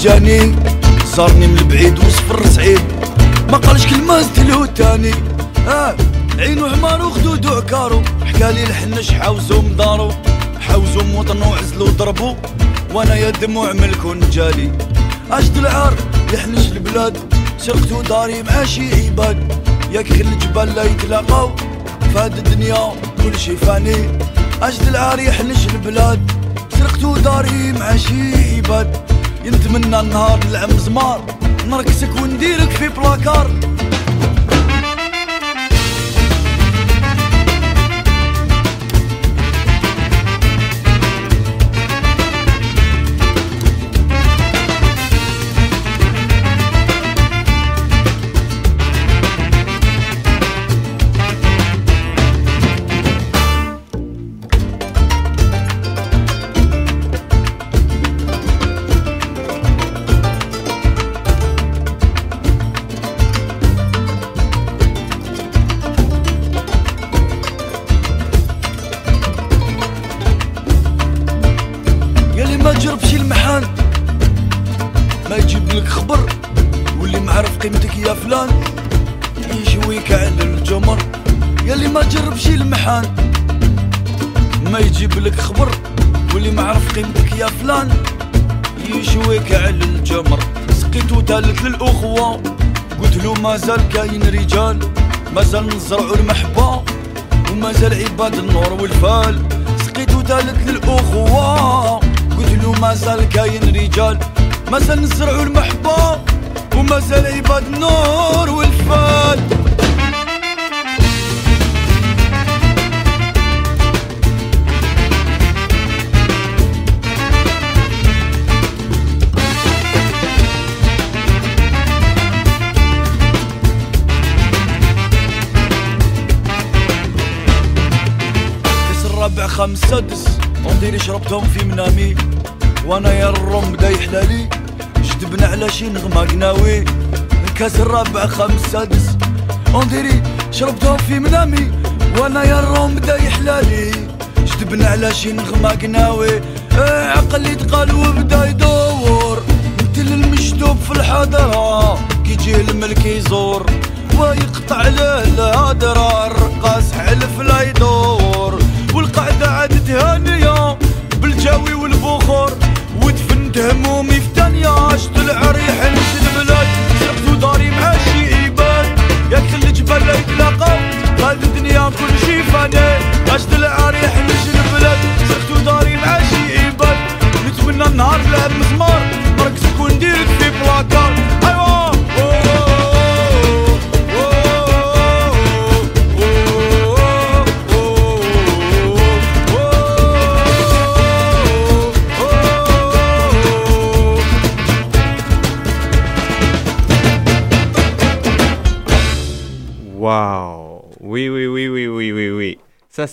جاني صارني من البعيد وصفر سعيد ما قالش كلمة زدلو تاني. آه عينو حمار وخدود وعكارو حكالي الحنش حاوزو مدارو حاوزو موطن وعزلو ضربو. وأنا يا دموع ملكو نجالي عشت العار يحنش البلاد. سرقتو داري مع شي عباد. ياك خل الجبال لا يتلاقاو. فهاد الدنيا كل شي فاني. عشت العار يحنش البلاد. سرقتو داري مع شي عباد. ينتمنى النهار نلعب زمار. نركسك ونديرك في بلاكار. نزرعوا المحبة ومازال عباد النور والفال. سقيت وتالت للأخوة قلت له مازال كاين رجال. مازال نزرعوا المحبة ومازال عباد النور والفال. خمس سادس ونديري شربتهم في منامي. وأنا يا الرم بدا يحلالي. جدبنا على شي نغمة قناوي كاس الرابع خمس سادس ونديري شربتهم في منامي. وأنا يا الرم بدا يحلالي. جدبنا على شي نغمة قناوي آه، عقلي تقال وبدا يدور. مثل المشدوب في الحضرة كي يجي الملك يزور. ويقطع له الهدرة.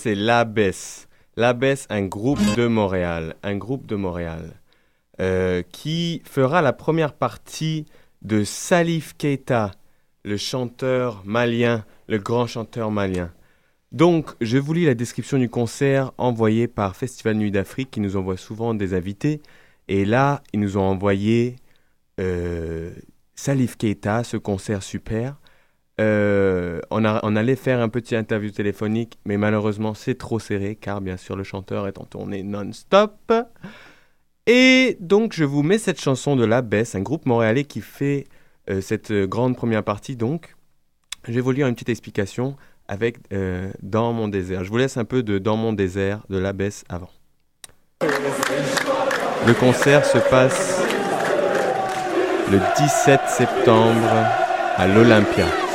C'est l'Abbesse. L'Abbesse, un groupe de Montréal. Un groupe de Montréal. euh, qui fera la première partie de Salif Keita, le chanteur malien, le grand chanteur malien. Donc, je vous lis la description du concert envoyé par Festival Nuit d'Afrique, qui nous envoie souvent des invités. Et là, ils nous ont envoyé euh, Salif Keita, ce concert super. Euh, on, allait faire un petit interview téléphonique, mais malheureusement c'est trop serré car bien sûr le chanteur est en tournée non-stop. Et donc je vous mets cette chanson de La un groupe montréalais qui fait euh, cette euh, grande première partie. Donc je vais vous lire une petite explication avec Dans mon désert. Je vous laisse un peu de Dans mon désert de La avant. Le concert se passe le 17 septembre à l'Olympia.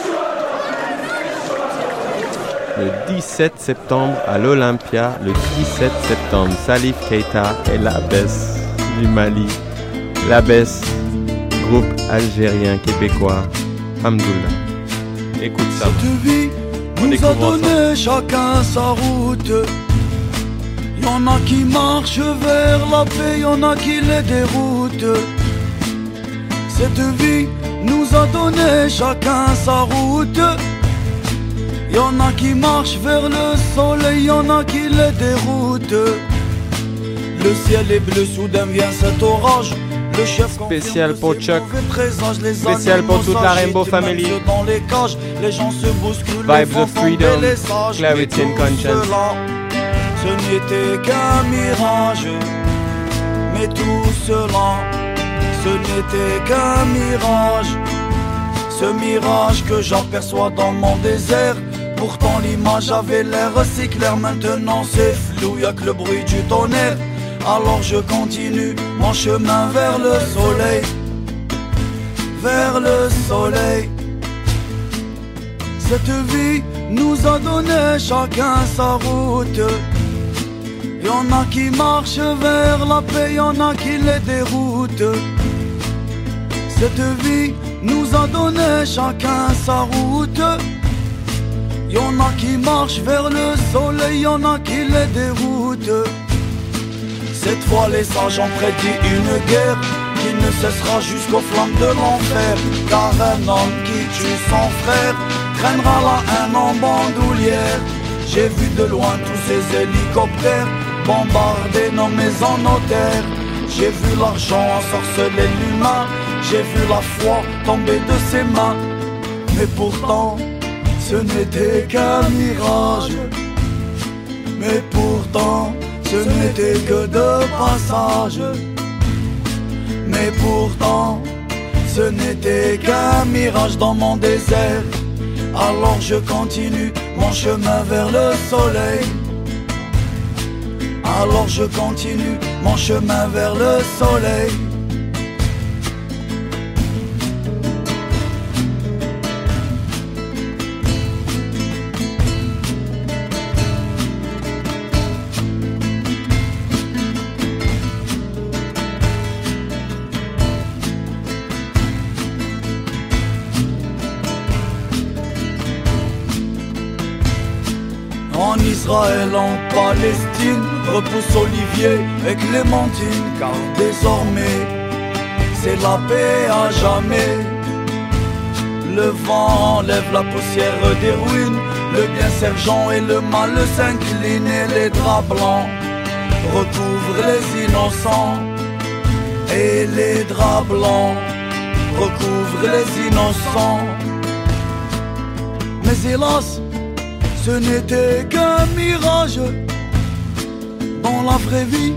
Le 17 septembre à l'Olympia, le 17 septembre, Salif Keita et la baisse du Mali. La baisse, groupe algérien québécois. Hamdoullah. Écoute ça. Cette vie On nous a donné chacun sa route. Y en a qui marchent vers la paix, y en a qui les déroutent. Cette vie nous a donné chacun sa route. Y en a qui marchent vers le soleil, y en a qui les déroutent. Le ciel est bleu, soudain vient cet orage. Le chef spécial pour Chuck, spécial pour toute la Rainbow Family. Dans les cages, les gens se bousculent, Vibes of freedom, clarity and conscience. Ce n'était qu'un mirage, mais tout cela, ce n'était qu'un mirage. Ce mirage que j'aperçois dans mon désert. Pourtant l'image avait l'air si claire, maintenant c'est flou, y'a que le bruit du tonnerre. Alors je continue mon chemin vers le soleil, vers le soleil. Cette vie nous a donné chacun sa route. Y en a qui marchent vers la paix, y en a qui les déroutent. Cette vie nous a donné chacun sa route. Y en a qui marchent vers le soleil, y en a qui les déroutent. Cette fois les sages ont prédit une guerre qui ne cessera jusqu'aux flammes de l'enfer. Car un homme qui tue son frère traînera la haine en bandoulière. J'ai vu de loin tous ces hélicoptères bombarder nos maisons, nos terres. J'ai vu l'argent ensorceler l'humain, j'ai vu la foi tomber de ses mains. Mais pourtant, ce n'était qu'un mirage. Mais pourtant, ce n'était que de passage. Mais pourtant, ce n'était qu'un mirage dans mon désert. Alors je continue mon chemin vers le soleil. Alors je continue mon chemin vers le soleil. Israël, en Palestine, repousse Olivier et Clémentine, car désormais, c'est la paix à jamais. Le vent enlève la poussière des ruines, le bien sergent et le mal s'inclinent et les draps blancs recouvrent les innocents. Et les draps blancs recouvrent les innocents. Mais hélas, ce n'était qu'un mirage. Dans la vraie vie,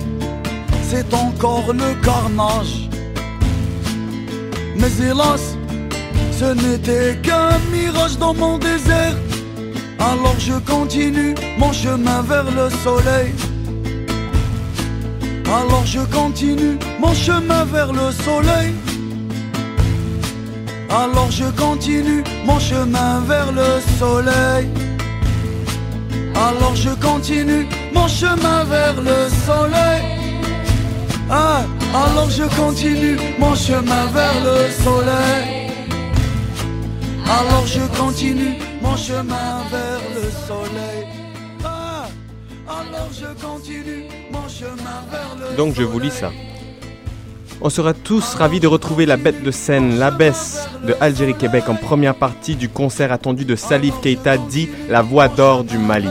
c'est encore le carnage. Mais hélas, ce n'était qu'un mirage dans mon désert. Alors je continue mon chemin vers le soleil. Alors je continue mon chemin vers le soleil. Alors je continue mon chemin vers le soleil. Alors je continue mon chemin vers le soleil. Ah, alors je continue mon chemin vers le soleil. Alors je continue mon chemin vers le soleil. Ah, alors je continue mon chemin vers le Donc je vous lis ça. On sera tous ravis de retrouver la bête de scène, la baisse de Algérie Québec en première partie du concert attendu de Salif Keita dit La Voix d'Or du Mali.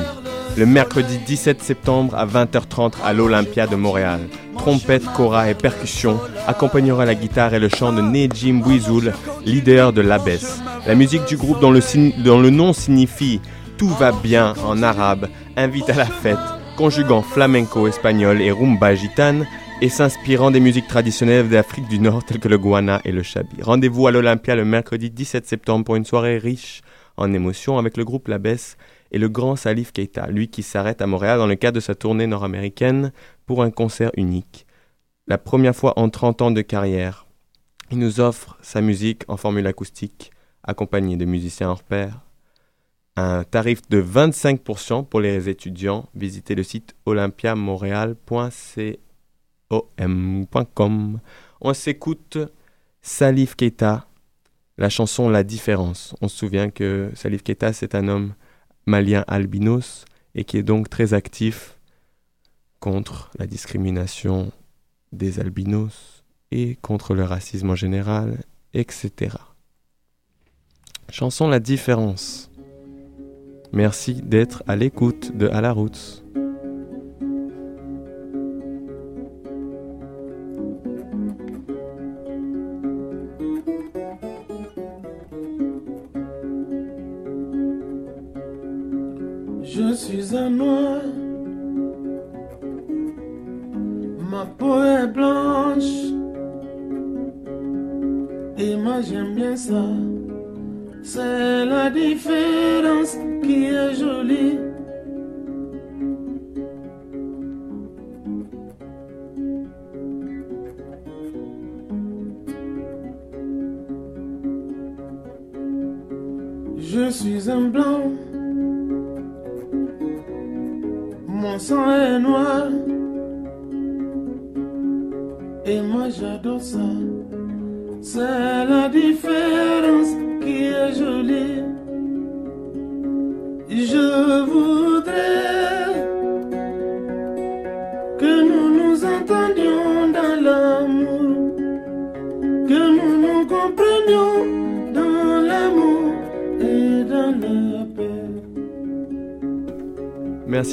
Le mercredi 17 septembre à 20h30 à l'Olympia de Montréal. Trompette, kora et percussion accompagnera la guitare et le chant de Nejim Bouizoul, leader de l'Abbesse. La musique du groupe dont le, dont le nom signifie Tout va bien en arabe invite à la fête, conjuguant flamenco espagnol et rumba gitane et s'inspirant des musiques traditionnelles d'Afrique du Nord telles que le guana et le chabi. Rendez-vous à l'Olympia le mercredi 17 septembre pour une soirée riche en émotions avec le groupe La et le grand Salif Keita, lui qui s'arrête à Montréal dans le cadre de sa tournée nord-américaine pour un concert unique. La première fois en 30 ans de carrière, il nous offre sa musique en formule acoustique, accompagnée de musiciens hors pair. Un tarif de 25% pour les étudiants. Visitez le site olympiamontréal.com. On s'écoute Salif Keita, la chanson La différence. On se souvient que Salif Keita, c'est un homme malien albinos et qui est donc très actif contre la discrimination des albinos et contre le racisme en général, etc. Chanson La différence. Merci d'être à l'écoute de À. Je suis un noir. Ma peau est blanche. Et moi j'aime bien ça. C'est la différence qui est jolie.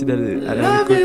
D'aller à La la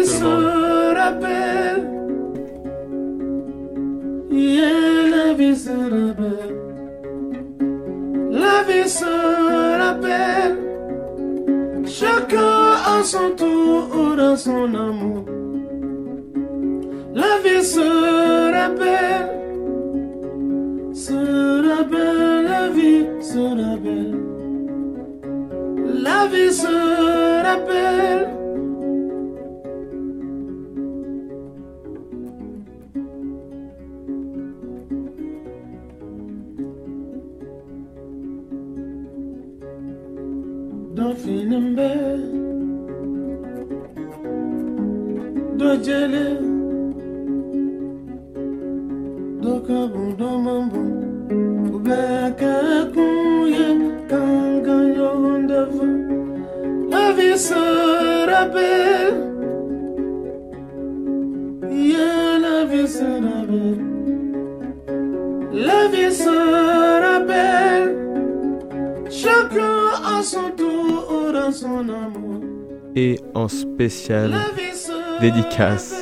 Et en spécial La vie sera dédicace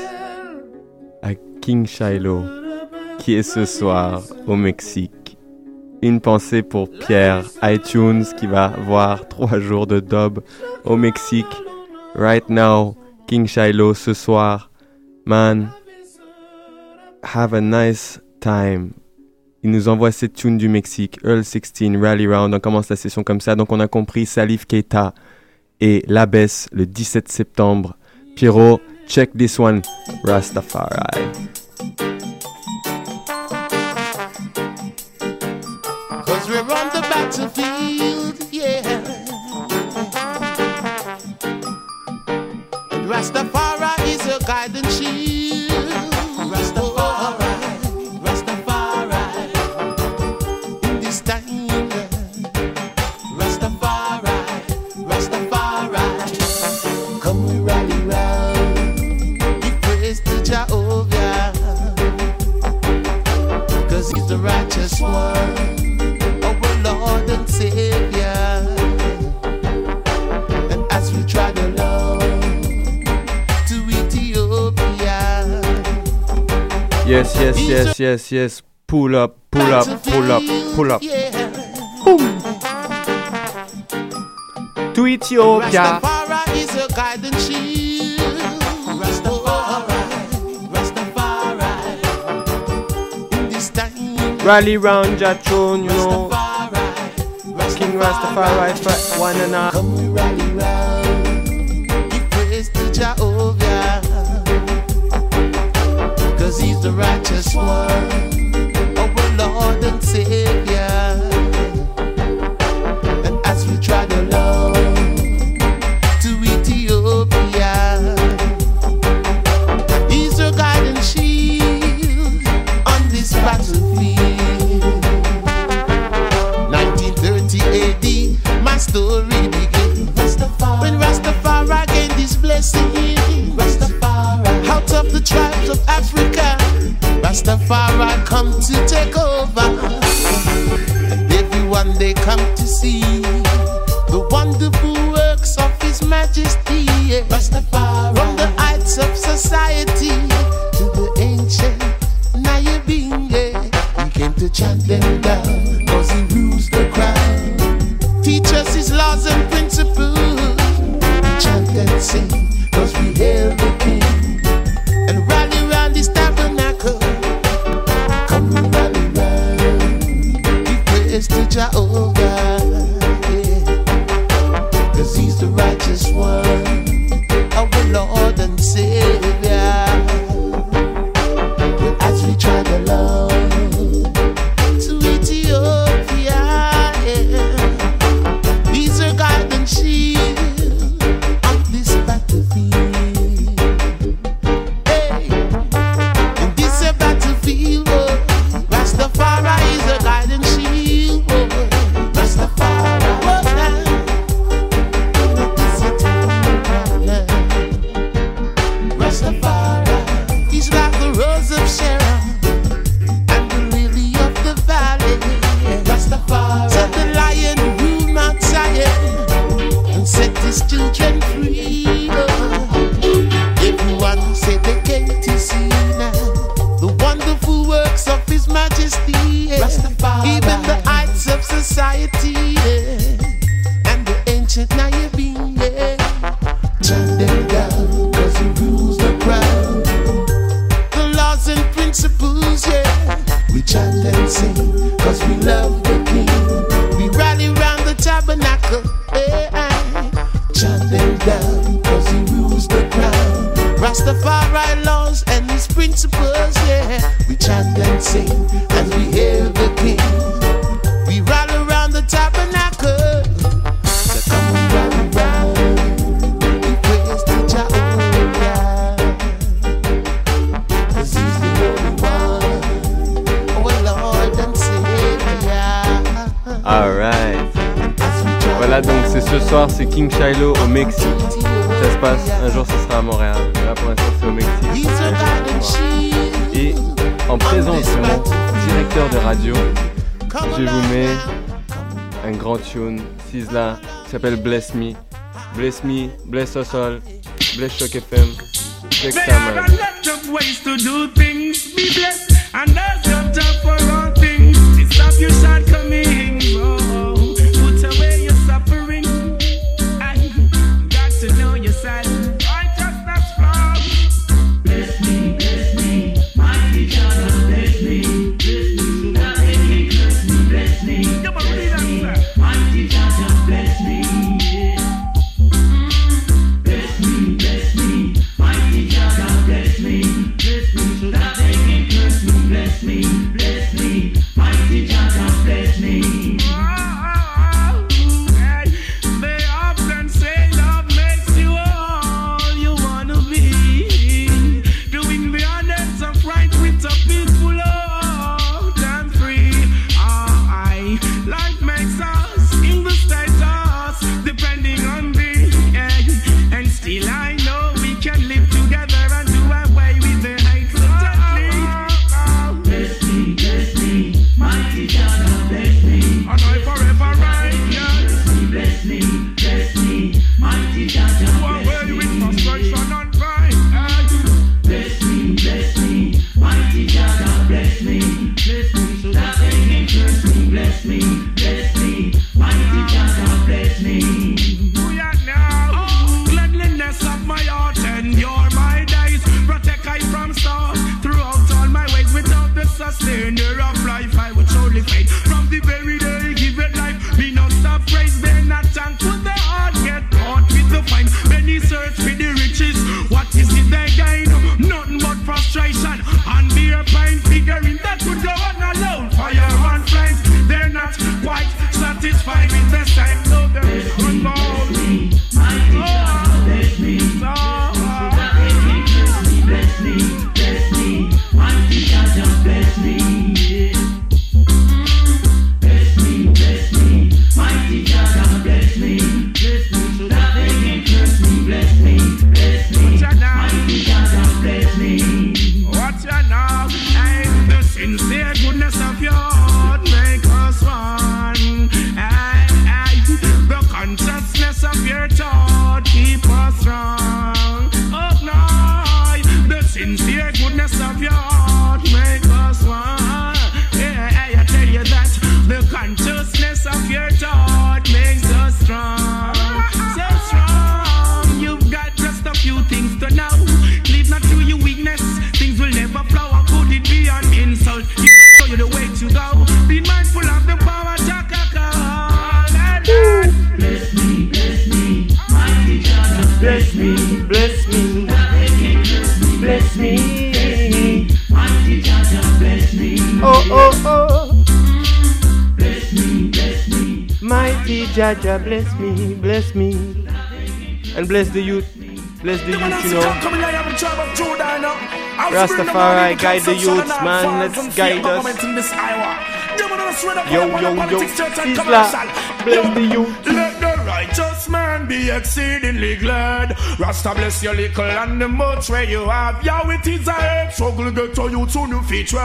à King Shiloh, qui est ce soir au Mexique. Une pensée pour Pierre iTunes qui va voir trois jours de dub au Mexique. Right now, King Shiloh ce soir. Man, have a nice time. Il nous envoie cette tune du Mexique, Earl 16, Rally Round. On commence la session comme ça. Donc on a compris Salif Keita et La Baisse le 17 septembre. Pierrot, check this one. Rastafari. Yes, yes, yes, yes, yes. Pull up, pull up, pull up, pull up. Yeah. To Ethiopia. Rastafari is your guiding shield. Rastafari, Rastafari. In this time, Rally round Jatron, you know. Rastafari, King Rastafari for one and a Come we rally round, the righteous one, Rastafari come to take over. And everyone they come to see the wonderful works of His Majesty. Rastafari, from the heights of society to the ancient Nyabinghi, he came to chant them s'appelle Bless Me. Bless Me, Bless Us All, Bless CHOQ FM. Check that, man. ways to do things. Be blessed and there's no time for all things. Stop your shortcomings. Jaja, bless me, bless me. And bless the youth. Bless the youth, you know. Rastafari, guide the youths, man. Let's guide us. Yo, yo, yo, Sizzla, bless the youth. Be exceedingly glad. Rasta bless your little and the much where you have. Yo, it is a head struggle get to you to new feature.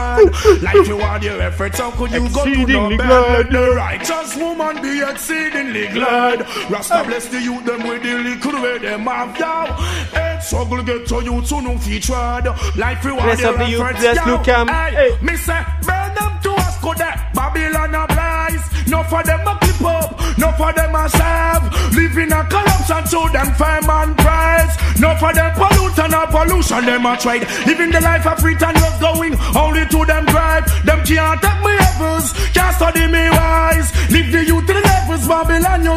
like you want your efforts, how could you go to no? Let the righteous woman be exceedingly glad. Rasta ah. bless the youth them with the little where them have. Yo, head struggle get to you to new feature. Like you want your up the youth, efforts. bless yo. Lucam. Hey, Hey. me say, burn them to go there. Babylon a blaze. No for them a clip up, no for them a serve. Live in a corruption, so them fame and praise. No for them pollute and a pollution, them a trade. Living the life of freedom was going only to them drive. Them can't take me levels, can't study me wise.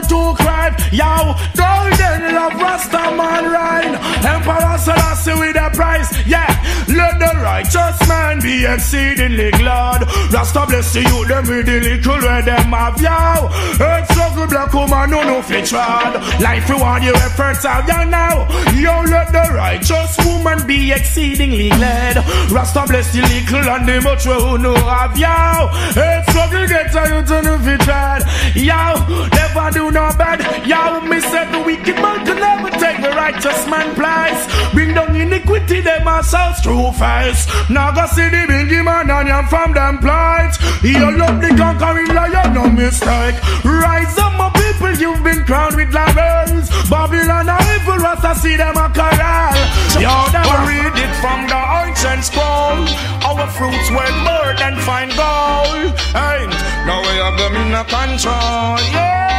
Too cry. Yo, golden love Rasta man rhyme. Emperor Selassie with a price, yeah. Let the righteous man be exceedingly glad. Rasta bless the youth, them with the little where them have yow. Earth struggle black woman, no no fit trod. Life reward your efforts out there now. Yo, let the righteous woman be exceedingly glad. Rasta bless the little and the much who no have yow. Earth struggle get a youth to no fit trod. Yo, never do no bad. Yo, me said the wicked man can never take the righteous man place. Bring down iniquity, them ourselves true face. Now go see the bingy man and you from them plight. You love the conquering lion, no mistake. Rise up, my people, you've been crowned with laurels. Babylon are evil, Rasta see them a corral. Yo, never read it from the ancient scroll. Our fruits were more than fine gold. Hey, now we have them in a control. Yeah.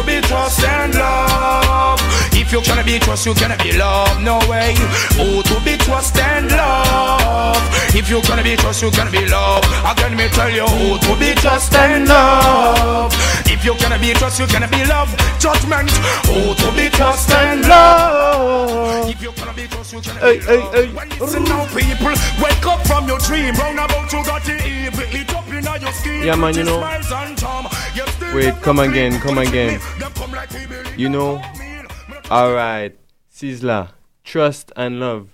To be trust and love. If you cannot be trust, you cannot be loved. No way. Oh, to be trust and love. If you cannot be trust, you cannot be loved. Again, me tell you, oh, to be trust and love. If you cannot be trust, you cannot be loved. Judgment. Oh, to be trust and love. If you cannot be trust, you cannot Hey, be hey, loved. hey. When listen now, people, wake up from your dream. Round about you got the evil. Yeah, man, you know. Smiles and charm. You still Wait, come again, come again. me. Them come like we believe You know, in meal. Me not Alright, Sizzla, trust and love.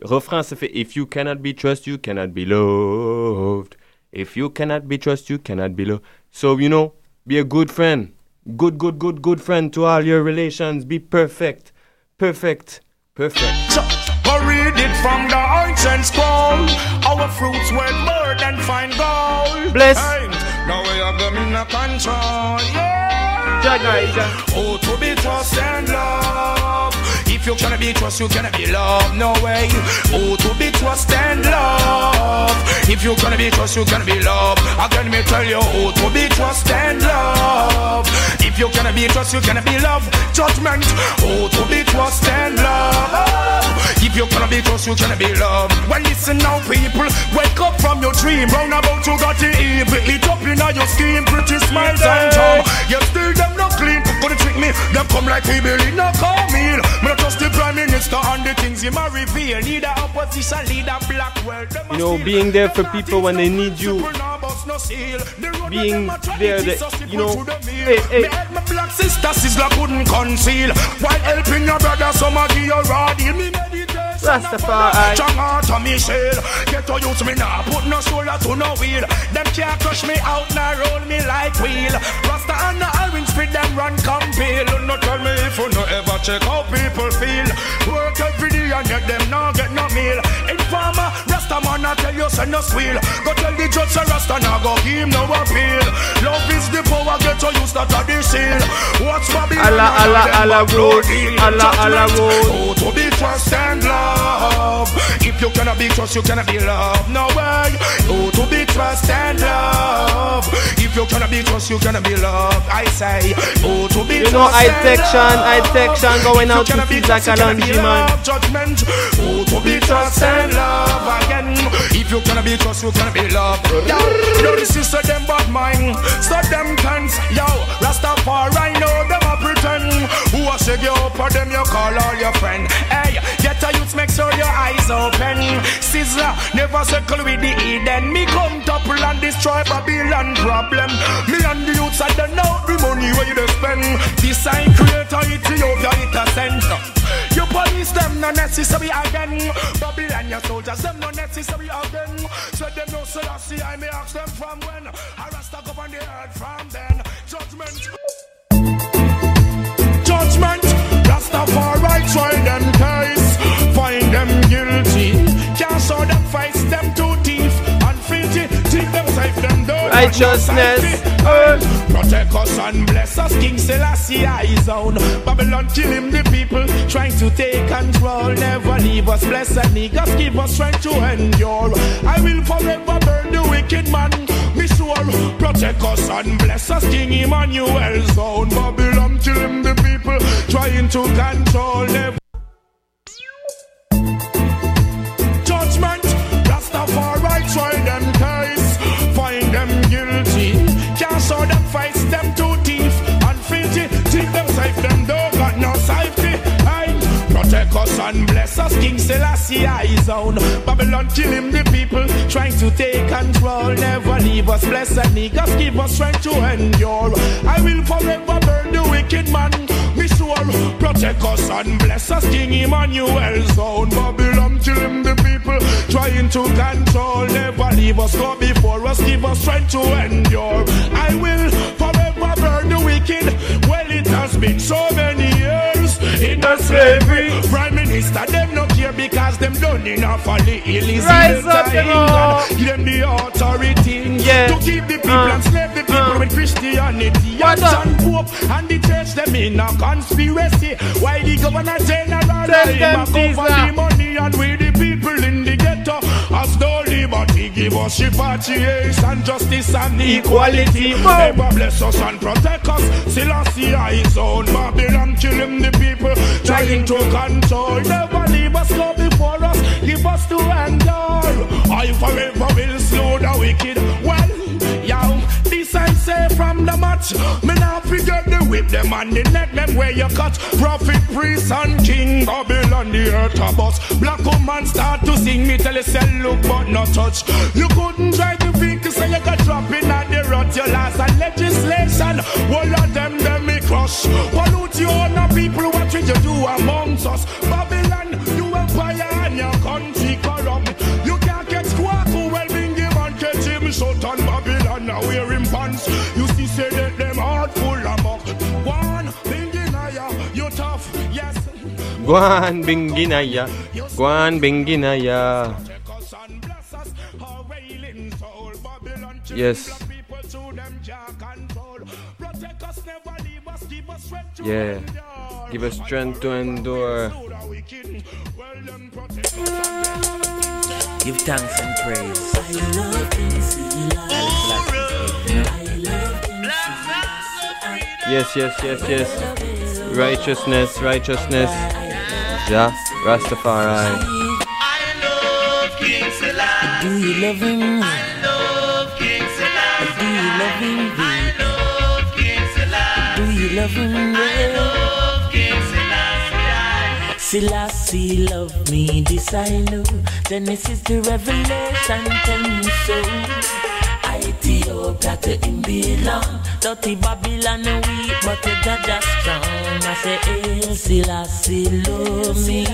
Refrain se fait If you cannot be trust, you cannot be loved. If you cannot be trust, you cannot be loved. So, you know, be a good friend. Good, good, good, good friend to all your relations. Be perfect. Perfect. Perfect. Go read it from the ancient scroll. Our fruits were more than fine gold. Bless. Hey, now we have them in a control. Yeah. Jaga, Ija. Oh, to be trust and love. If you cannot be trust, you cannot be loved. No way. Oh, to be trust and love. If you cannot be trust, you cannot be loved. Again, me tell you, oh, to be trust and love. If you cannot be trust, you cannot be loved. Judgment. Oh, to be trust and love. If you cannot be trust, you cannot be loved. Well, listen now, people. Wake up from your dream. Round about you got the evil. It up in your skin. Pretty smiles and charm. You still them no clean. Gonna trick me. Them come like we believe no meal. Me not trust the prime minister and the things he ma reveal. Need a opposition leader, black world. You know, being there for people when they need you. simple, nah, bust no seal. The road Being them a try there, to the- teach us you know, people to the meal. hey, hey. Me help my black sister, sister couldn't conceal. While helping your brother, some a give you raw deal. Me meditation. Rastafari. Strong heart of me shell. Get to use me now, put no shoulder to no wheel. Them can't crush me out, now roll me like wheel. Rasta and the orange spit them run compel. Not tell me if you no ever check how people feel. Work every day and yet them not get no meal. Informer, Rasta man, I tell you, send no squeal. Go tell the judge, say Rasta now go give him no appeal. Love is the power, get to use that the seal. What's Babylon? Allah, Allah, Allah road. Allah, Allah road. Oh, to be trust and love. If you cannot be trust, you cannot be loved. No way. Oh, to be trust and love. If you cannot be trust, you cannot be loved. I say, oh, to be You know, I section, I love. section going out to be Caesar trust, you cannot be Kalonji, man. Judgment. Oh, to be trust and love again. If you cannot be trust, you cannot be loved. Yo, yo, this is them bad mind. So them tense. Yo, Rastafari know them a pretend. Who a shake you up for them, you call all your friend. Youths, make sure your eyes open. Sizzla, never circle with the Eden. Me come topple and destroy Babylon problem. Me and the youths, I don't know the money where you spend. This Design creator, Ethiopia, it a send. You police them no necessary again. Babylon, your soldiers them no necessary again. So them no say I see I may ask them from when. I rest up on the earth from then. Judgment. Judgment. Rastafari try them case. Righteousness. Eh. Protect us and bless us, King Selassie eyes on. Babylon kill him, the people trying to take control. Never leave us, bless and niggas, give us strength to endure. I will forever burn the wicked man. Be sure, protect us and bless us, King Emmanuel's own. Babylon kill him, the people trying to control. Never and bless us. King Selassie eyes on. Babylon kill him the people. Trying to take control. Never leave us. Bless and niggas. Give us strength to endure. I will forever burn the wicked man. Be sure. Protect us and bless us. King Emmanuel's own. Babylon kill him the people. Trying to control. Never leave us. Go before us. Give us strength to endure. I will forever burn the wicked. Well, it has been so many years in the slavery. Minister, them no care because them done enough for the illicit. Rise up. Give them the authority Yeah. to keep the people Uh, and slave the people uh. with Christianity. What And Pope and the church them in a conspiracy. Why the governor general him them this the money and we the people give us repatriation, justice and equality. Ever bless us and protect us. Selassie his on Babylon kill him the people trying to control. Never leave us go before us, give us to endure. I forever will slow the wicked. Well, yo, say from the match. Me not forget the whip them and the neck them where you cut. Prophet, priest and king Babylon the earth a bus. Black woman start to sing me tell you say look but not touch. You couldn't try to think so you got drop in at the rot your last and legislation. All of them them me crush. Pollute you on the people what will you do amongst us? Babylon, us, give us strength to Yeah. Give us strength to endure. Slow the wicked. Well, them protect us and bless us. Give thanks and praise. I love Yes, yes, yes, yes. Righteousness, righteousness. Ja, Rastafari. Do you love him? I love King Selassie. Do you love him? I love King Selassie. Do you love him? I love King Selassie love me, this I know. Genesis to Revelation, tell me so. Ethiopia to him belong. Dirty Babylon weak, but the Jaja strong. I say, El Selassie love me.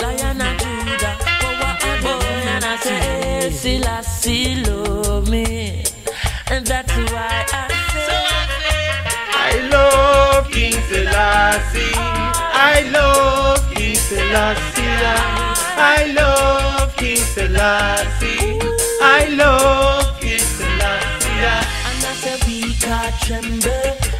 Lion of Judah, power above. And I say, El Selassie love me. And that's why I say, I love King Selassie. I love King Selassie. I love King Selassie. I love tremble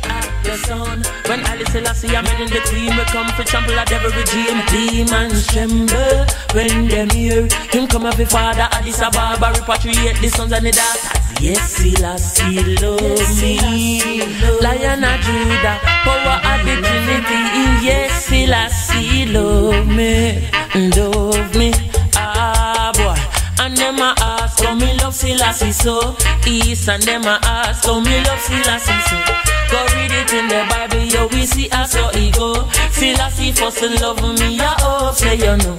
at the sound When Alice Selassie I'm in the team We come for trample at every regime. Demons tremble when them hear Him come up every father Addis Ababa Repatriate the sons and the daughters. Yes, Selassie love me. Lion of Judah Power of the Trinity. Yes, Selassie love me Love me. Ah boy. And them a how me love Selassie so East and them a ask how me love Selassie so Go read it in the Bible, yo we see us so he go Selassie and love me, I hope say you know.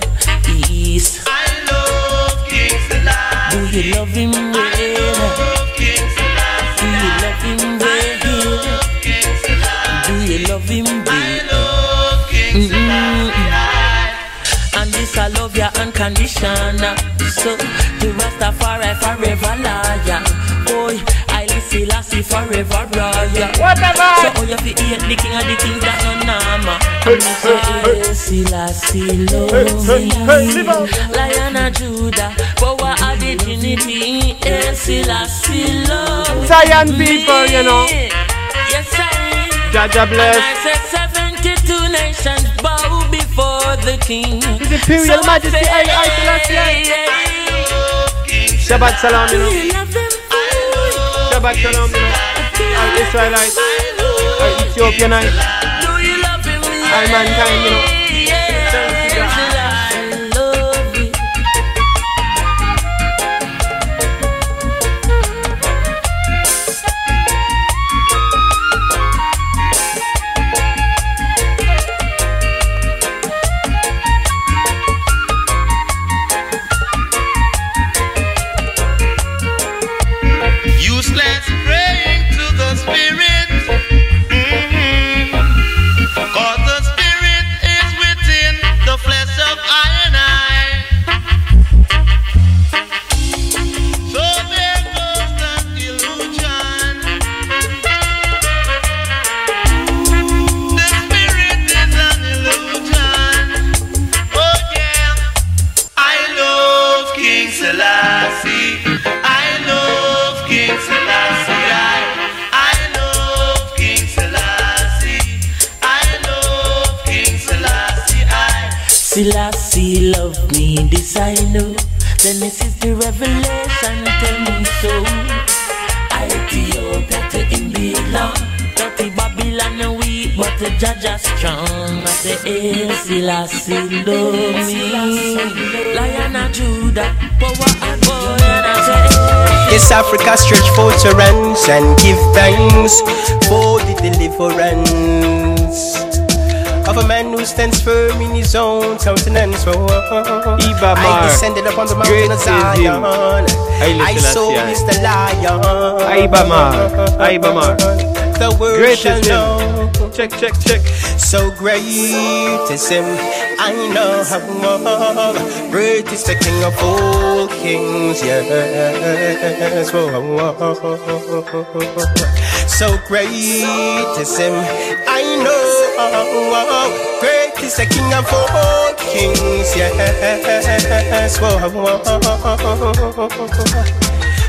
East. I love King Selassie. Do you love him Selassie. Do you love him Selassie. Do you love him I love ya unconditional. So the Rastafari forever liar. Boy, I listen Lassie forever royal. Whatever. So all you fi hate the king of the kings that no nama. And me say Selassie love hey, hey, live on. me. Lion of Judah, power of the Trinity. Eh, Selassie love Zion people, you know. Yes, I. Jaja And bless. I said 72 nations the king. His Imperial Majesty, I- I Selassie. Shabbat Shalom, you know. Shabbat Shalom, you know. All Israelites, all Ethiopianites, Do you love him? all mankind, you know. Strong. I say, eh, Selassie love me. Lion of Judah, power and boy, and I eh. Yes, Africa stretch forth her hands and give thanks for the deliverance of a man who stands firm in his own countenance. Oh, Ibamar. I descended upon the Great mountain of is him. Zion. Haile I saw Selassie. is the lion. Ibamar. Ibamar. The world Great shall know. Check, check, check. So great is him, I know how great is the King of all kings, yes. Whoa. So great is him, I know great is the King of all kings, yes. Whoa.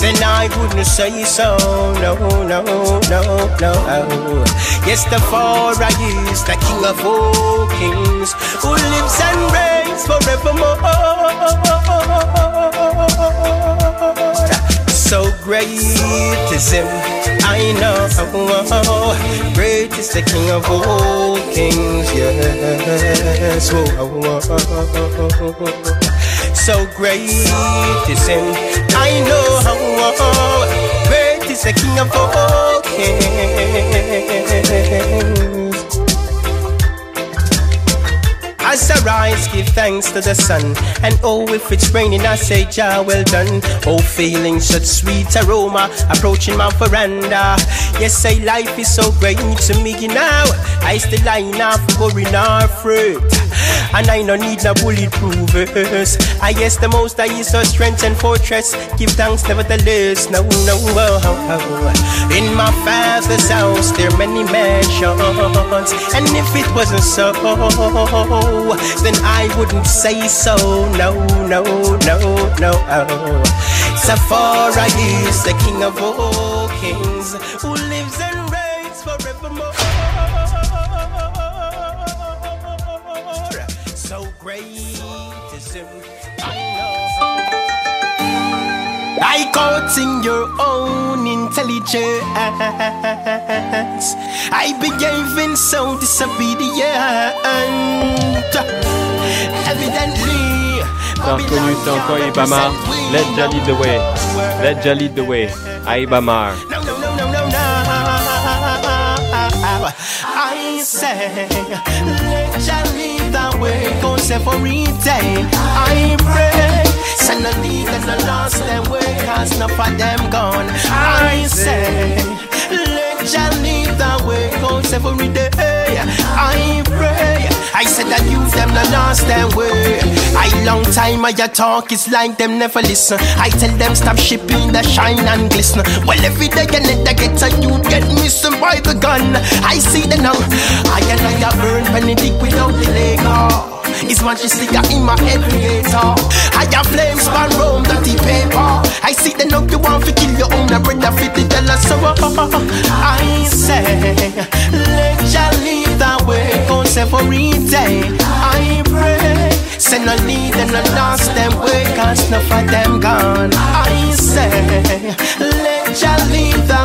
then I wouldn't say so. No, no, no, no. Yes, the Father is the King of all kings, who lives and reigns forevermore. So great is him, I know. Great is the King of all kings, yes. So great is him, I know. how Great is the King of all kings. As I rise, give thanks to the sun. And oh, if it's raining, I say, Jah, well done. Oh, feeling such sweet aroma, approaching my veranda. Yes, say life is so great to me now. I still line off, worrying our fruit. And I no need no bulletproof verse. I guess the most I is our strength and fortress. Give thanks nevertheless. No, no, oh, oh. In my father's house, there are many mansions. And if it wasn't so, then I wouldn't say so. No, no, no, no. Safari is the king of all kings who lives and reigns forevermore. so great is him. Like in your own intelligence, I behaving so disobedient. Evidently, T'as reconnu, c'est encore Ibamar. Let lead the way. Let lead the way. Aibamar. No, no, no, no, no, no. I say, let lead the way, every day I pray. Send a lead and a lost them way, cause enough of them gone. I say, let lead the way, cause every day I pray. I said that you them the lost them way. I long time I talk, it's like them never listen. I tell them stop shipping the shine and glisten. Well, every day and net I get a you get missing by the gun. I see the now. I and I burn Benedict without the Lego. His majesty got in my head creator. I have flames span Rome, dirty paper. I see the now you want to kill your own brother fit the dollar so I say let Jah lead the way cause every day I pray Send a lead and lost them enough of them gone. I say let lead the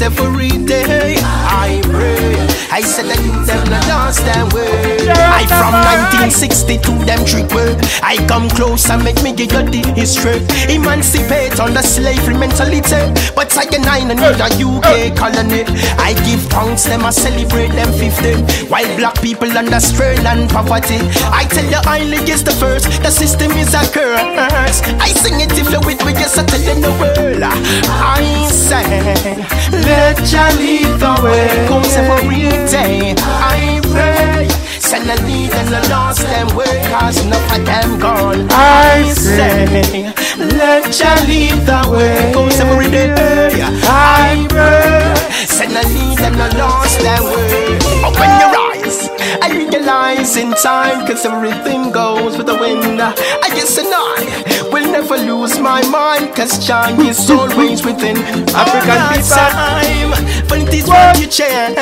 every day I pray I said that you them the lost them way I from 1962 them trick way I come close and make me give you the history. Emancipate on the slavery mentality But I can I know the UK colony. I give thanks them I celebrate them 50 While black people under strain and poverty. I tell you I is the first The system is a curse. I sing it if you with me yes I tell you the world. I say Let Jah lead the way. Comes every day. I pray. Send a lead and a lost them way Cause enough of them gone. I say Let Jah lead the way. Comes every day I pray. Send a lead and a lost them way Open your eyes I realize in time Cause everything goes with the wind. I guess and I will never lose my mind Cause Jah is always within African All the time. But it is what you change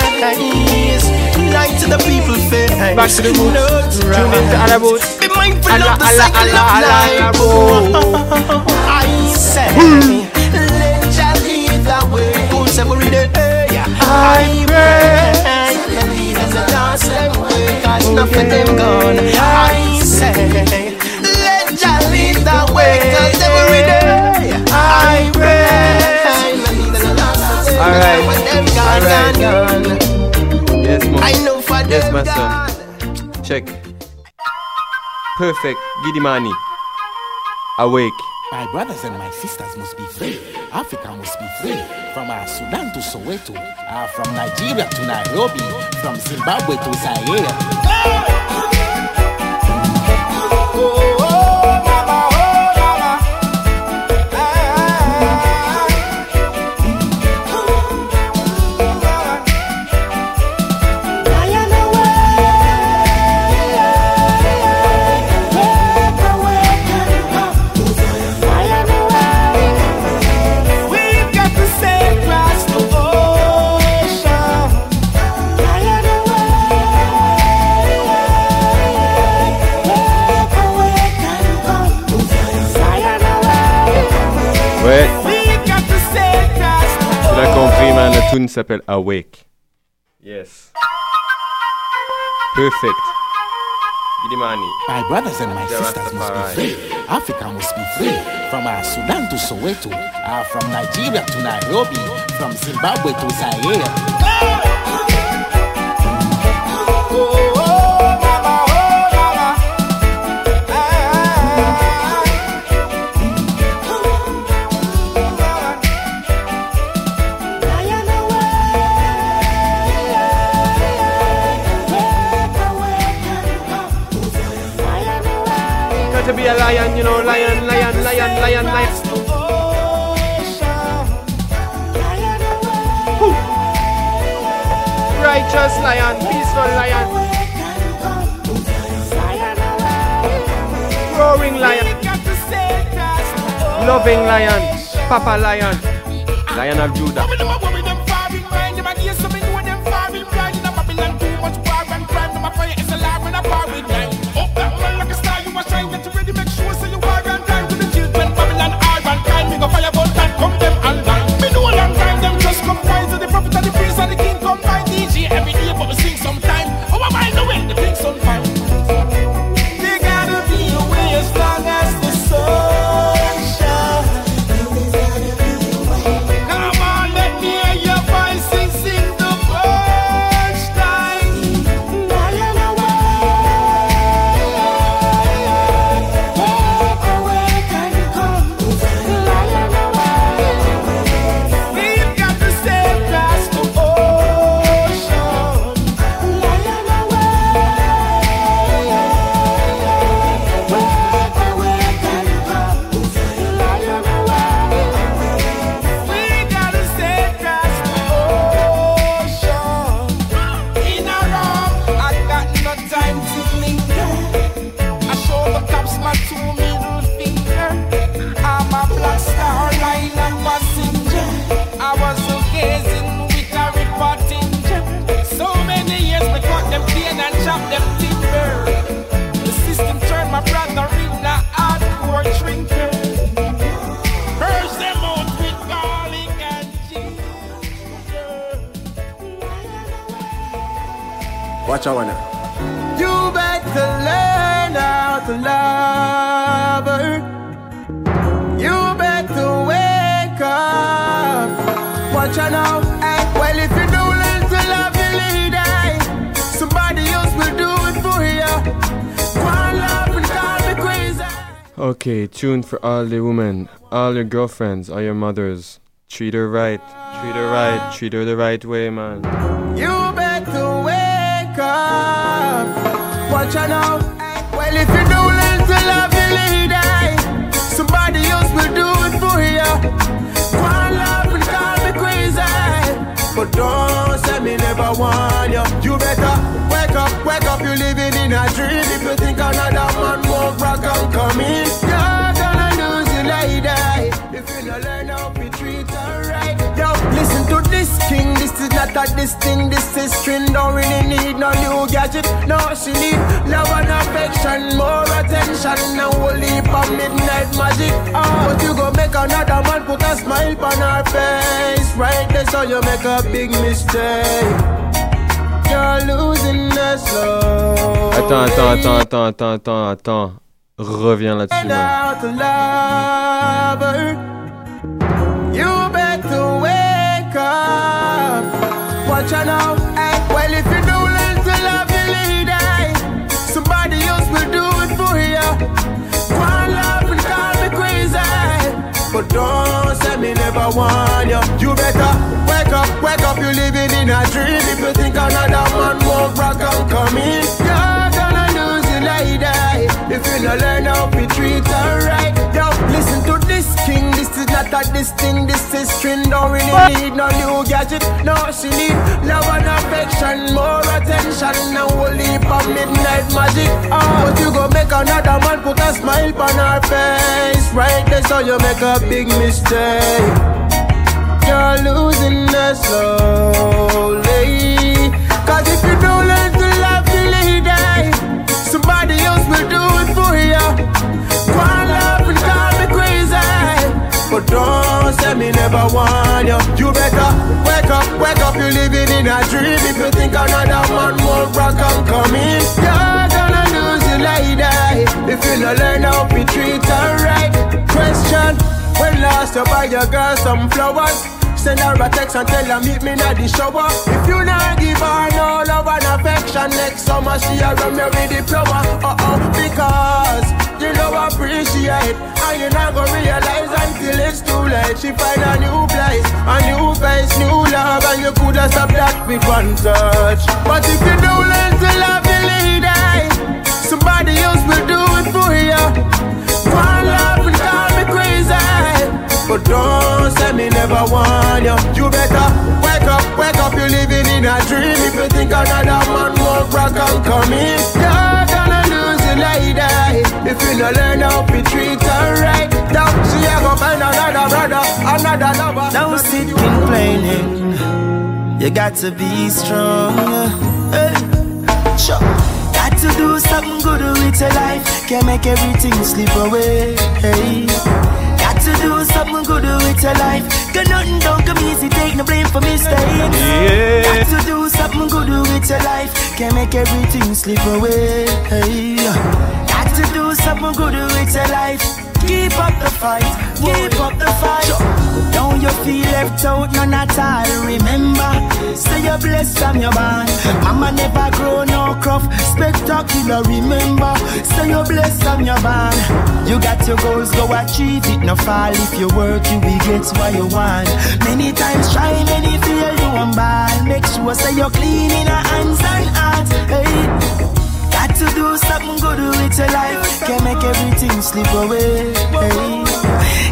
Light to the people face. Back to the roots. Tune into. Alaboots. Be mindful Allah, of the Allah, cycle Allah, of life. Allah, I say hmm. Let Jah lead the way. Goes every day I pray Cause enough of them gone I say Let Jah lead the way Cause every day I pray Let lead us the lost them way Alright. Enough of them gone, Alright. gone, gone Yes, mon. I know for Yes, them master. gone Check. Perfect. Gidimani. Awake. My brothers and my sisters must be free. Africa must be free. From uh, Sudan to Soweto, uh, from Nigeria to Nairobi, from Zimbabwe to Zaire. We've s'appelle Awake. Yes. Perfect. Gidimani. My brothers and my sisters must be free. Africa must be free. From uh, Sudan to Soweto, uh, from Nigeria to Nairobi, from Zimbabwe to Zaire. Got be a lion, you know, lion, lion, lion, lion, lion. Whew. Righteous lion, peaceful lion, roaring lion, loving lion, Papa lion, lion of Judah. so I say your girlfriends, all your mothers. Treat her right, treat her right, treat her the right way, man. You better wake up. Watch out now. Well, if you don't learn to love your lady, somebody else will do it for you. One love and call me crazy. But don't say me never want you. You better wake up, wake up. You living in a dream. If you think another man won't rock and come in, you're you don't learn how to treat her right. Yo, listen to this king. This is not a this thing. This is string. Don't really need no new gadget. No, she need love and affection, more attention, and whole heap of midnight magic. Oh, but you go make another man put a smile on her face. Right there, so you make a big mistake. You're losing the slow. Attends, attends, attends, attends, attends, attends, attends. Reviens là-dessus. Never want you. You better wake up, wake up. you're living in a dream. If you think another man won't rock and come in, you're gonna lose your lady. If you don't learn how to treat her right. This is not a this thing. This is string. Don't really need no new gadget. No, she need love and affection, more attention, whole heap of midnight magic. Oh, but you go make another man put a smile on her face. Right there, so you make a big mistake. You're losing the slowly. Eh? Cause if you don't never want you. You better wake up, wake up. You're living in a dream. If you think another man won't rock come in, you're gonna lose your lady. If you don't learn how to treat her right. Question: When last you buy your girl some flowers? Send her a text and tell her meet me at the shower. If you not give her no love and affection, next summer she a run me with the flower. Uh oh, because you know I appreciate, and you not gonna realize until it's too late. She find a new place, a new face, new love, and you coulda stopped that with one touch. But if you don't learn to love your lady, somebody else will do it for you. One love and call me crazy. But don't say me never want you. You better wake up, wake up. You're living in a dream. If you think another man won't rock and come in, you're lose your lady. If you don't learn how to treat her right, now she a go find another brother, another lover. Don't sit complaining. You got to be strong. Hey. Sure. Got to do something good with your life. Can't make everything slip away. Hey. Got to do something good with your life. Cause nothing don't come easy. Take no blame for mistakes. Yeah. Got to do something good with your life. Can't make everything slip away. Hey. Got to do something good with your life. Keep up the fight, keep up the fight. Don't you feel left out, none at all. Remember, say you're blessed from your born. Mama never grow no crop, spectacular. Remember, say you're blessed from your born. You got your goals, go achieve it. No fall if you work, you will get what you want. Many times try, many fail, you and bad. Make sure say you're clean in your hands and heart. Everything slip away.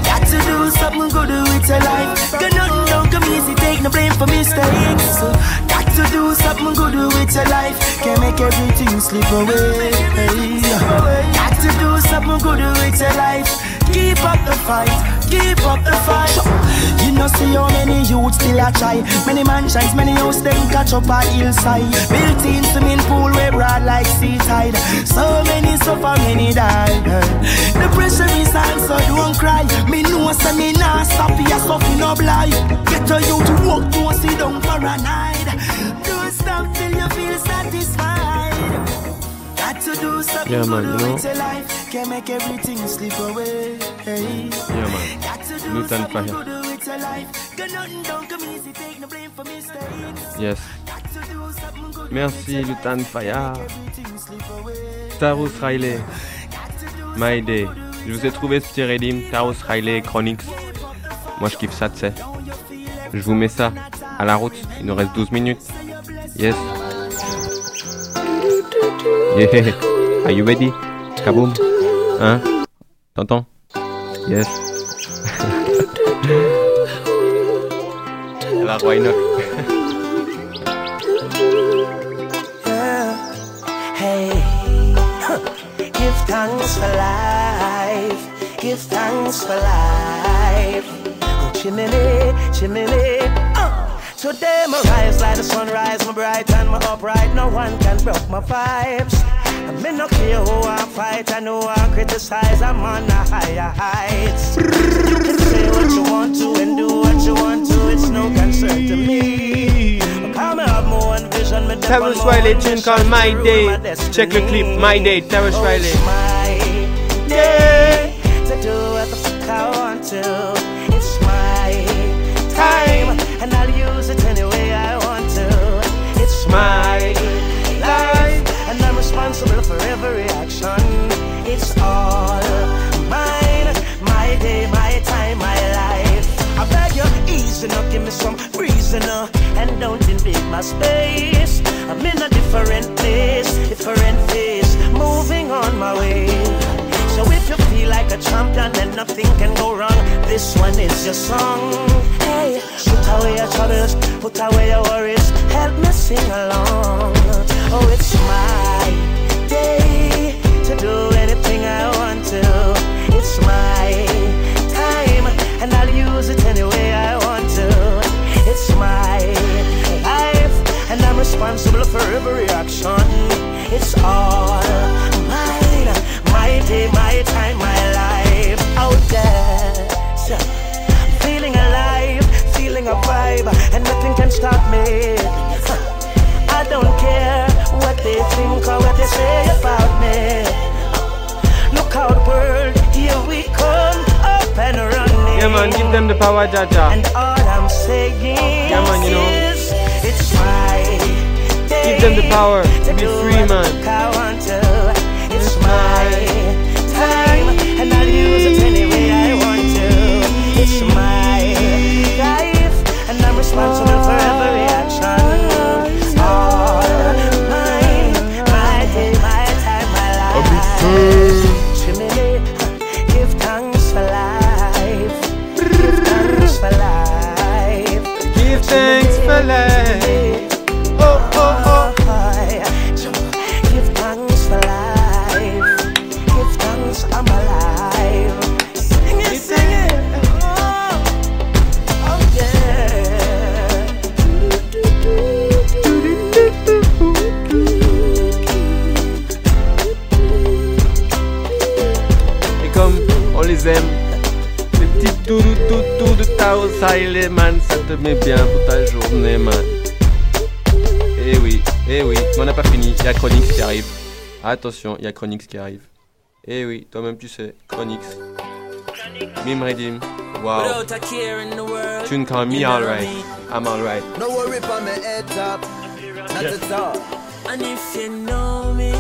Got to do something good with your life. Cause nothing don't come easy. Take no blame for mistakes. Got to do something good with your life. Can't make everything slip away. Got to do something good with your life. Keep up the fight, keep up the fight. You know, see how many youths still a try. Many mansions, many houses, them catch up a hillside. Built in swimming pool, way broad like sea tide. So many suffer, many die. The pressure is on, so don't cry. Me know, say me nah stop, ya suffer no blind. Get a you to walk, don't sit down for a night. Yeah, man, you know? with your life. Can make everything slip away. Hey. Yeah, man. Got to do Lutan. Yes. Merci, Lutan Faya. Tarus Riley. My Day. Je vous ai trouvé ce petit redeem. Tarus Riley, Chronix. Moi, je kiffe ça, tu sais. Je vous mets ça à la route. Il nous reste 12 minutes. Yes. Yeah. Are you ready? Kaboom. Hein? T'entends? Yes. La Roy Enoch. Thanks for life. Give thanks for life. Oh, chimney, chimney. Uh. Today my rise like the sunrise, my bright and my upright. No one can broke my vibes. Not care who I fight, I know I criticize. I'm on the higher heights. You can say what you want to and do what you want to. It's no concern to me. Come have more one vision. me dep on Tarrus more Riley tune called My Day. Check le clip My Day, Oh, Riley. And my space. I'm in a different place, different phase, moving on my way. So if you feel like a champion, then nothing can go wrong. This one is your song. Hey, put away your troubles, put away your worries, help me sing along. Oh, it's my day to do anything I want to. It's my time, and I'll use it any way I want to. It's my responsible for every action. It's all mine, my day, my time, my life out there. So, feeling alive, feeling a vibe, and nothing can stop me. I don't care what they think or what they say about me. Look out, world, here we come, up and running. Yeah, man, give them the power, Jaja. And all I'm saying Yeah, man, you know. Give them the power to be do free, man. the fuck I want to. It's my time, and I'll use it any way I want to. It's my life, and I'm responsible for every action. All mine, my day, my time, my life. Give thanks for life. Give thanks for life. Give thanks for life. Met bien pour ta journée, man. Eh oui, eh oui, mais on n'a pas fini, il y a Chronix qui arrive. Attention, il y a Chronix qui arrive. Eh oui, toi-même tu sais, Chronix. Mim Redim, wow. World. Tune call me alright. I'm alright. No worry for me head top, not Yeah. at all. And if you know me,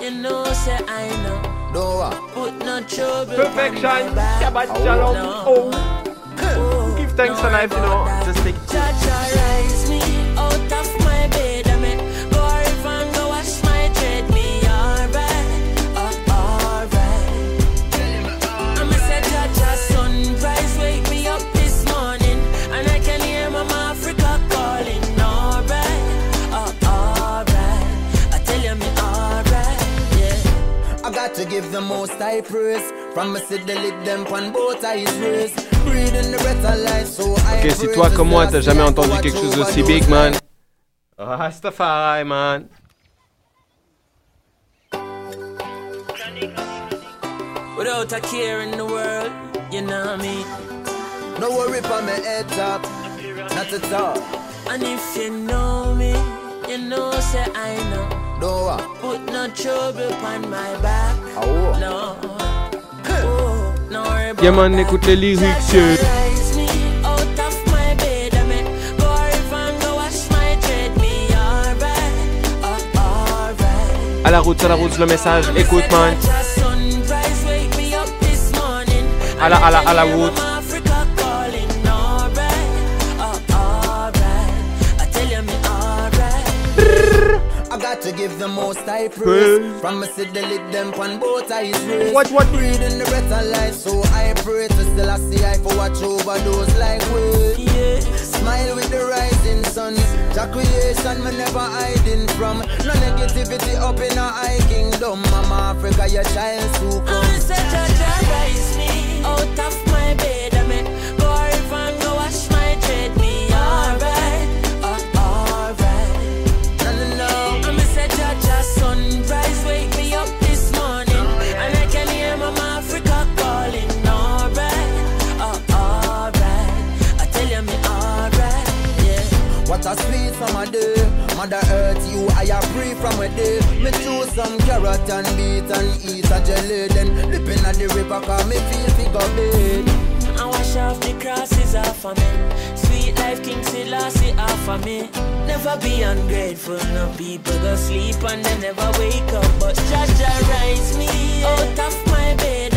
you know say I know. No what? Put no trouble. Perfection, my. Shabbat Shalom. Oh. Give thanks for life, you know. Jaja rise me out of my bed. I wash my dread. Me alright, alright. I'm say sunrise wake me up this morning, and I can hear Africa calling. Alright, alright. I tell you me alright, yeah. I got to give the most high praise. See the lid them on both eyes raised. Breathing the breath of life, so I Ok, si toi comme moi t'as jamais entendu quelque chose d'aussi big, man. Rastafari, man. Without a care in the world, you know me. No worry for me head top, not at all. And if you know me, You know, say I know. Do what? Put no trouble on my back. Oh. No. Yeah, man, écoute les lyrics. À la route, à la route, le message, écoute man. À la, à la, à la route. To give the most high Praise. praise. From me see the lid them on both eyes raised. What, what? Breathing the breath of life, so I pray to still I see I for watch over those like we. Yeah. Smile with the rising sun. The creation me never hiding from. No negativity up in our high kingdom. Mama Africa, your child to I'm come. such a Jah rise me out of my bed. A sweet summer day. Mother Earth, you I am free from a day. Me choose some carrot and beet and eat a jelly. Then dipping at the river, cause me feel figure big. I wash off the crosses off of me. Sweet life, King Selassie off of me. Never be ungrateful, no people go sleep and they never wake up. But Jaja rise me out of my bed.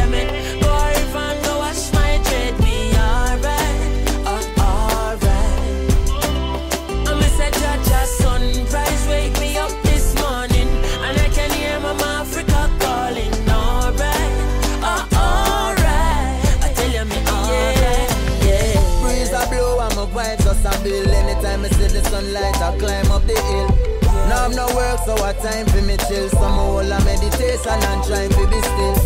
Sunlight, I climb up the hill. Now I'm no work, so what time for me chill. Some whole a meditation and trying to be still.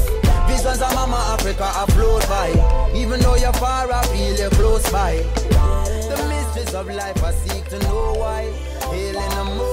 Visions of Mama Africa I float by. Even though you're far, I feel you're close by. The mysteries of life I seek to know why. Hailing the most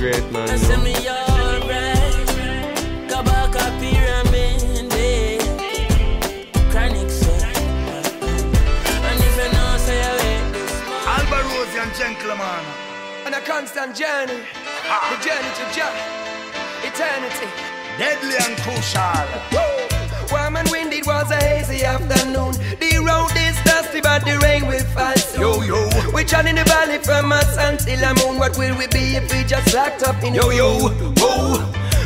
great, man. I say me alright. Kabaka pyramid, eh. Chronic say. And if you know, say I wait this Albarosian gentleman. On a constant journey, the journey to Jah, eternity. Deadly and crucial. Warm and windy, it was a hazy afternoon. The road is dusty, but the rain will fall soon. Yo, yo. We trod in the valley from us until the moon. What will we be if we just locked up in Yo, yo, oh.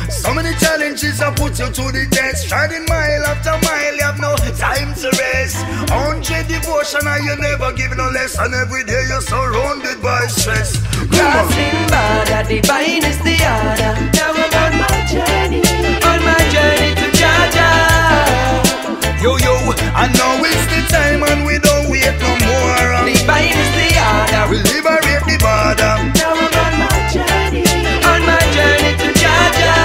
So many challenges I put you to the test. Striding mile after mile, you have no time to rest. Hundred devotion, and you never give no less. And every day you're surrounded by stress. Come on. Crossing border, divine is the order. Now I'm on my journey, on my journey to Jaja. Yo, yo, I know it's the time and we don't wait no more. Divine is the order. We liberate the border. Now I'm on my journey, on my journey to Jaja.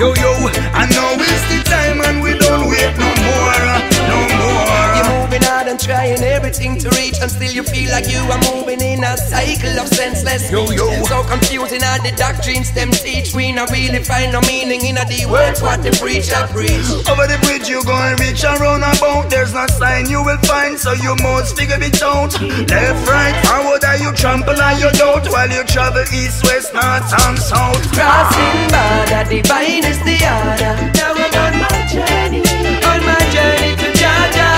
Yo, yo, I know it's the time and we don't wait no more. No more. You're moving hard and trying everything to reach, and still you feel like you are moving cycle of senseless. Yo, yo. It's so confusing all the doctrines them teach. We not really find no meaning in the words what the preacher preach. Over the bridge you go and reach around about There's no sign you will find so you must figure it out Left, right, forward and you trample and you doubt While you travel east, west, north and south Crossing border, divine is the order. Now I'm on my journey, on my journey to Jaja.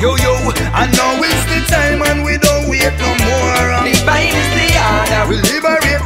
Yo, yo, I know it's the time and we don't wait no more Divine is the order. We liberate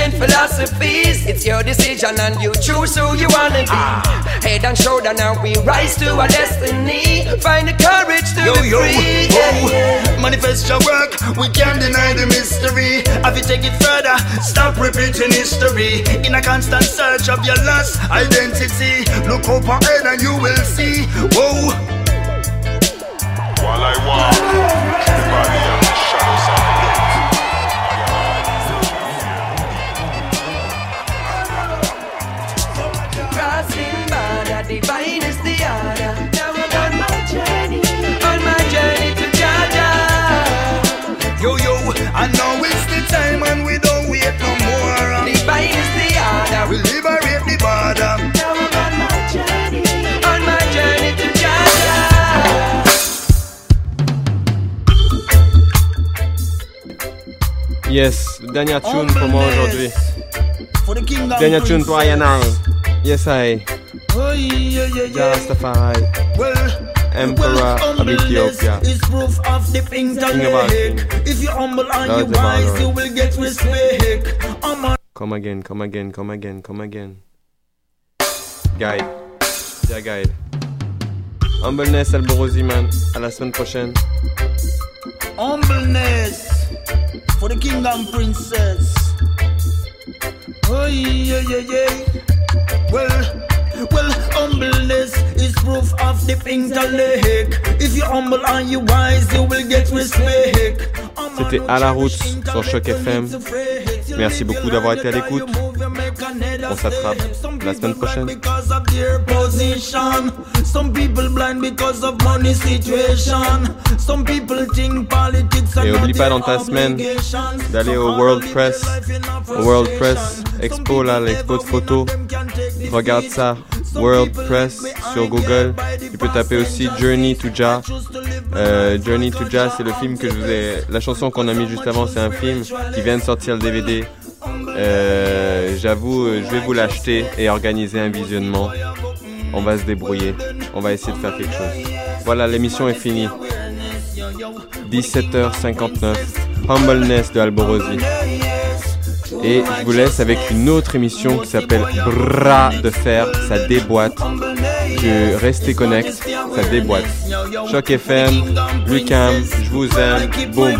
ancient philosophies. It's your decision and you choose who you wanna be. Ah. Head and shoulder, now we rise to our destiny. Find the courage to Yo, be yo, free. whoa. Manifest your work, we can't deny the mystery. Have you take it further? Stop repeating history. In a constant search of your lost identity. Look up ahead and you will see. Whoa. While I walk and we don't wait no more. Divine is the order. We liberate the border. Now I'm on my journey, on my journey to Jaja. Yes, dernière tune pour moi aujourd'hui. For the kingdom Dernière tune pour princess. Ayanai. Yes, I. Oh, yeah, yeah, yeah. Rastafari. Well, Emperor of Ethiopia. is proof of the King of all intellect. If you're humble and you wise, you will get respect. Come again, come again, come again, come again. Guide. Yeah, guide. Humbleness, Alborosie, man. À la semaine prochaine. humbleness for the kingdom princess. Oh yeah, yeah, yeah. Well, well, humbleness is proof of the intellect. If you're humble and you wise, you will get respect. C'était à la route sur Choc FM. Merci beaucoup d'avoir été à l'écoute. On s'attrape la semaine prochaine. because of their position. Some people blind because of money situation. Some people think politics are Et not oublie pas dans ta semaine d'aller au World Press, au World Press Expo, là, l'expo de photos. Regarde ça, World Press sur Google. Tu peux taper aussi Journey to Jah. Euh, Journey to Jah, c'est le film que je vous ai. La chanson qu'on a mis juste avant, c'est un film qui vient de sortir le DVD. Euh, J'avoue, euh, je vais vous l'acheter et organiser un visionnement. On va se débrouiller. On va essayer de faire quelque chose. Voilà, l'émission est finie. 17h59. Humbleness de Alborosi. Et je vous laisse avec une autre émission qui s'appelle Bras de fer. Ça déboîte. Que restez connect. Ça déboîte. Choc FM, Lucam, je vous aime. Boum.